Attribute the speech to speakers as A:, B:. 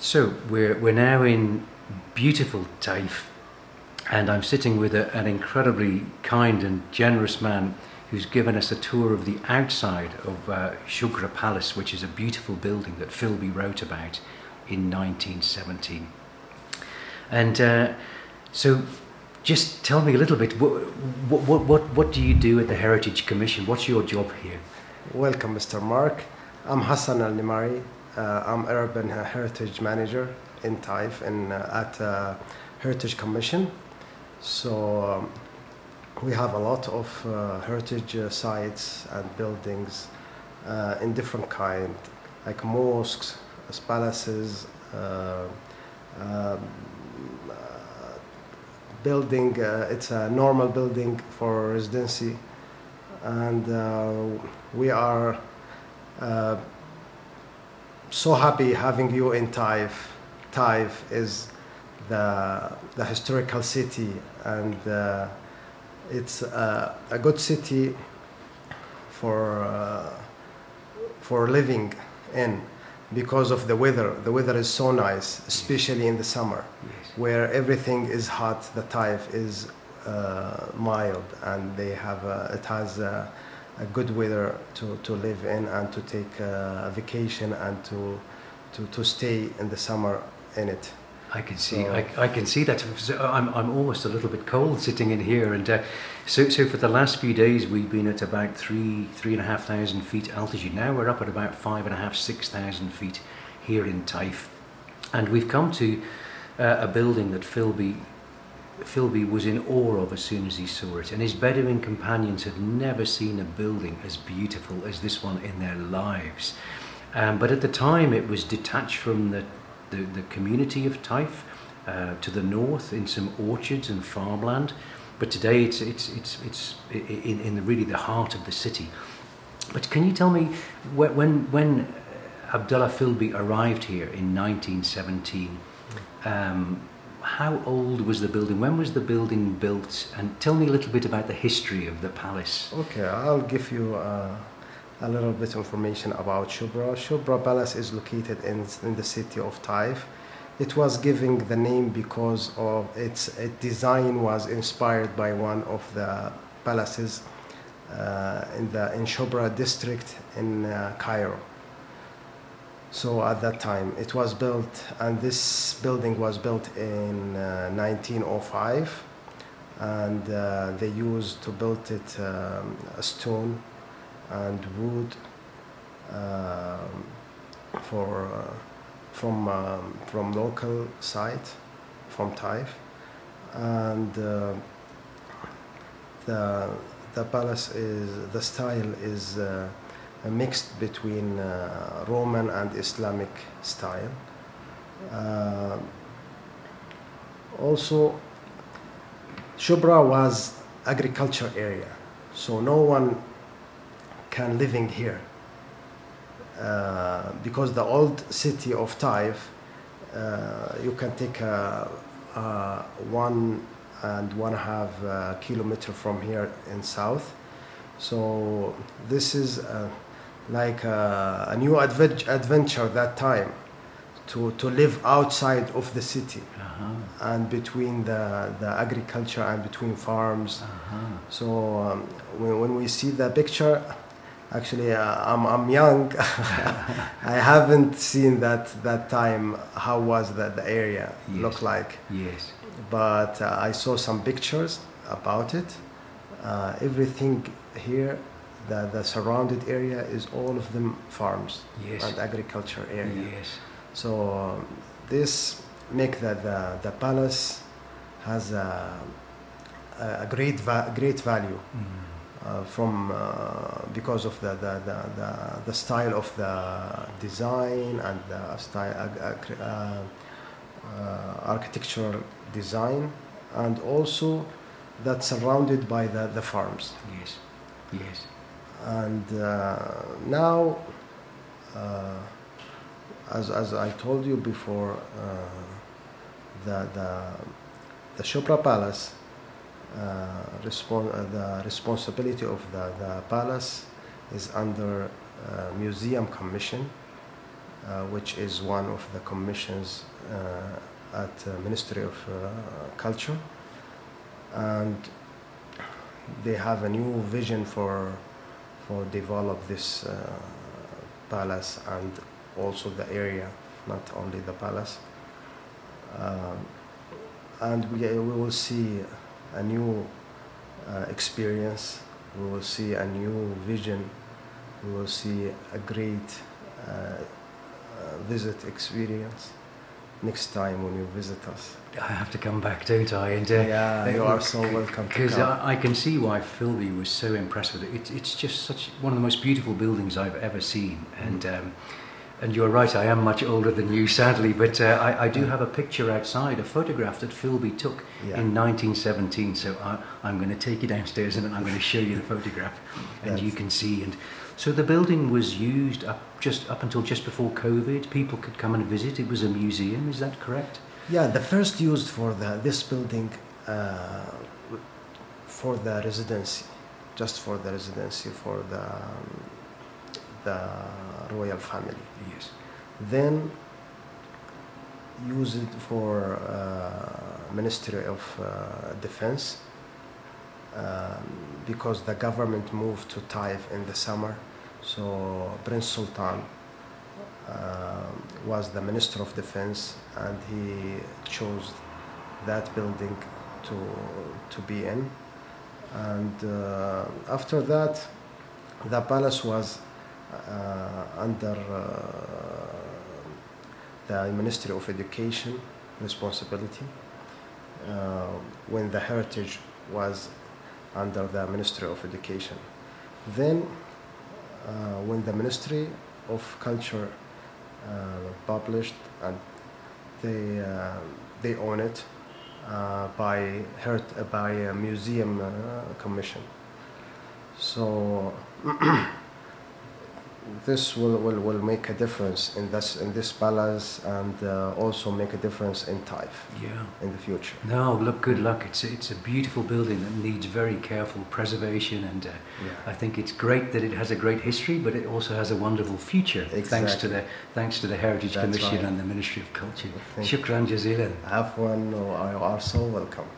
A: So we're, we're now in beautiful Taif, and I'm sitting with a, an incredibly kind and generous man who's given us a tour of the outside of uh, Palace, which is a beautiful building that Philby wrote about in 1917. And uh, so, just tell me a little bit. What, what, what, what do you do at the Heritage Commission? What's your job here?
B: Welcome, Mr. Mark. I'm Hasan Al Noumari. Uh, I'm Urban Heritage Manager in Taif and uh, at uh, Heritage Commission. So um, we have a lot of uh, heritage uh, sites and buildings uh, in different kind, like mosques, palaces, um, building. it's a normal building for residency, and we are so happy having you in Taif. Taif is the, the historical city and uh, it's uh, a good city for, uh, for living in because of the weather. The weather is so nice, especially in the summer, yes. where everything is hot. The Taif is uh, mild, and they have a, it has a, good weather to, to live in and to take a vacation and to, to, to stay in the summer in it.
A: I can see, so, I, I, can see that. I'm, I'm almost a little bit cold sitting in here, and uh, so, so for the last few days we've been at about three, three and a half thousand feet altitude. Now we're up at about five and a half, six thousand feet here in Taif, and we've come to uh, a building that Philby Philby was in awe of as soon as he saw it, and his Bedouin companions had never seen a building as beautiful as this one in their lives. Um, but at the time, it was detached from the, the, the community of Taif uh, to the north in some orchards and farmland. But today, it's, it's, it's, it's in, in the, really the heart of the city. But can you tell me when, when Abdullah Philby arrived here in 1917? Um, how old was the building? When was the building built? And tell me a little bit about the history of the palace.
B: Okay, I'll give you uh, a little bit of information about Shubra. Shubra Palace is located in, in the city of Taif. It was given the name because of its, its design was inspired by one of the palaces uh, in the in Shubra district in uh, Cairo. So at that time, it was built, and this building was built in uh, 1905, and uh, they used to build it um, stone and wood um, for uh, from um, from local site, from Taif, and uh, the the palace is the style is uh, mixed between uh, Roman and Islamic style. Uh, also, Shubra was agriculture area, so no one can living here uh, because the old city of Taif, uh, you can take a, a one and one half uh, kilometer from here in south. So this is like a, a new advent- adventure that time to, to live outside of the city uh-huh. and between the, the agriculture and between farms. Uh-huh. So um, when, when we see the picture, actually uh, I'm, I'm young. I haven't seen that, that time how was the, the area yes. look like.
A: Yes.
B: But uh, I saw some pictures about it. Uh, everything here the, the surrounded area is all of them farms
A: yes.
B: and agriculture area.
A: Yes.
B: So um, this make that the, the palace has a, a great va- great value mm. uh, from uh, because of the the, the, the, the, style of the design and the style uh, uh, architectural design and also that's surrounded by the, the farms.
A: Yes. Yes
B: and uh, now uh, as, as I told you before uh, the, the, the Shubra Palace uh, uh, the responsibility of the, the palace is under uh, museum commission which is one of the commissions at Ministry of Culture. And they have a new vision for, for develop this uh, palace and also the area, not only the palace. Um, and we, we will see a new uh, experience, we will see a new vision, we will see a great uh, uh, visit experience next time when you visit us.
A: I have to come back, don't I? And uh,
B: yeah, you are so welcome.
A: Because I, I, can see why Philby was so impressed with it. it. It's just such one of the most beautiful buildings I've ever seen, and. Um, and you're right, I am much older than you, sadly, but uh, I, I, do have a picture outside, a photograph that Philby took yeah. in 1917. So I, am going to take you downstairs and I'm going to show you the photograph, and yes. you can see. And so the building was used up just up until just before COVID. People could come and visit. It was a museum. Is that correct?
B: Yeah, the first used for the this building uh, for the residency, just for the residency for the um, the royal family.
A: Yes.
B: Then used it for uh, Ministry of uh, Defense um, because the government moved to Taif in the summer. So Prince Sultan uh, was the Minister of Defense and he chose that building to, to be in. And uh, after that, the palace was uh, under uh, the Ministry of Education responsibility uh, when the heritage was under the Ministry of Education. Then, uh, when the Ministry of Culture uh, published and they uh, they own it by hert- by a museum commission. So. this will, will, will make a difference in this in this palace and uh, also make a difference in Taif
A: yeah.
B: in the future.
A: No, look, good luck. It's it's a beautiful building that needs very careful preservation, and uh, yeah. I think it's great that it has a great history, but it also has a wonderful future
B: exactly.
A: thanks to the thanks to the Heritage
B: That's
A: Commission
B: right.
A: and the Ministry of Culture. Shukran jazilan.
B: Have one. You are so welcome.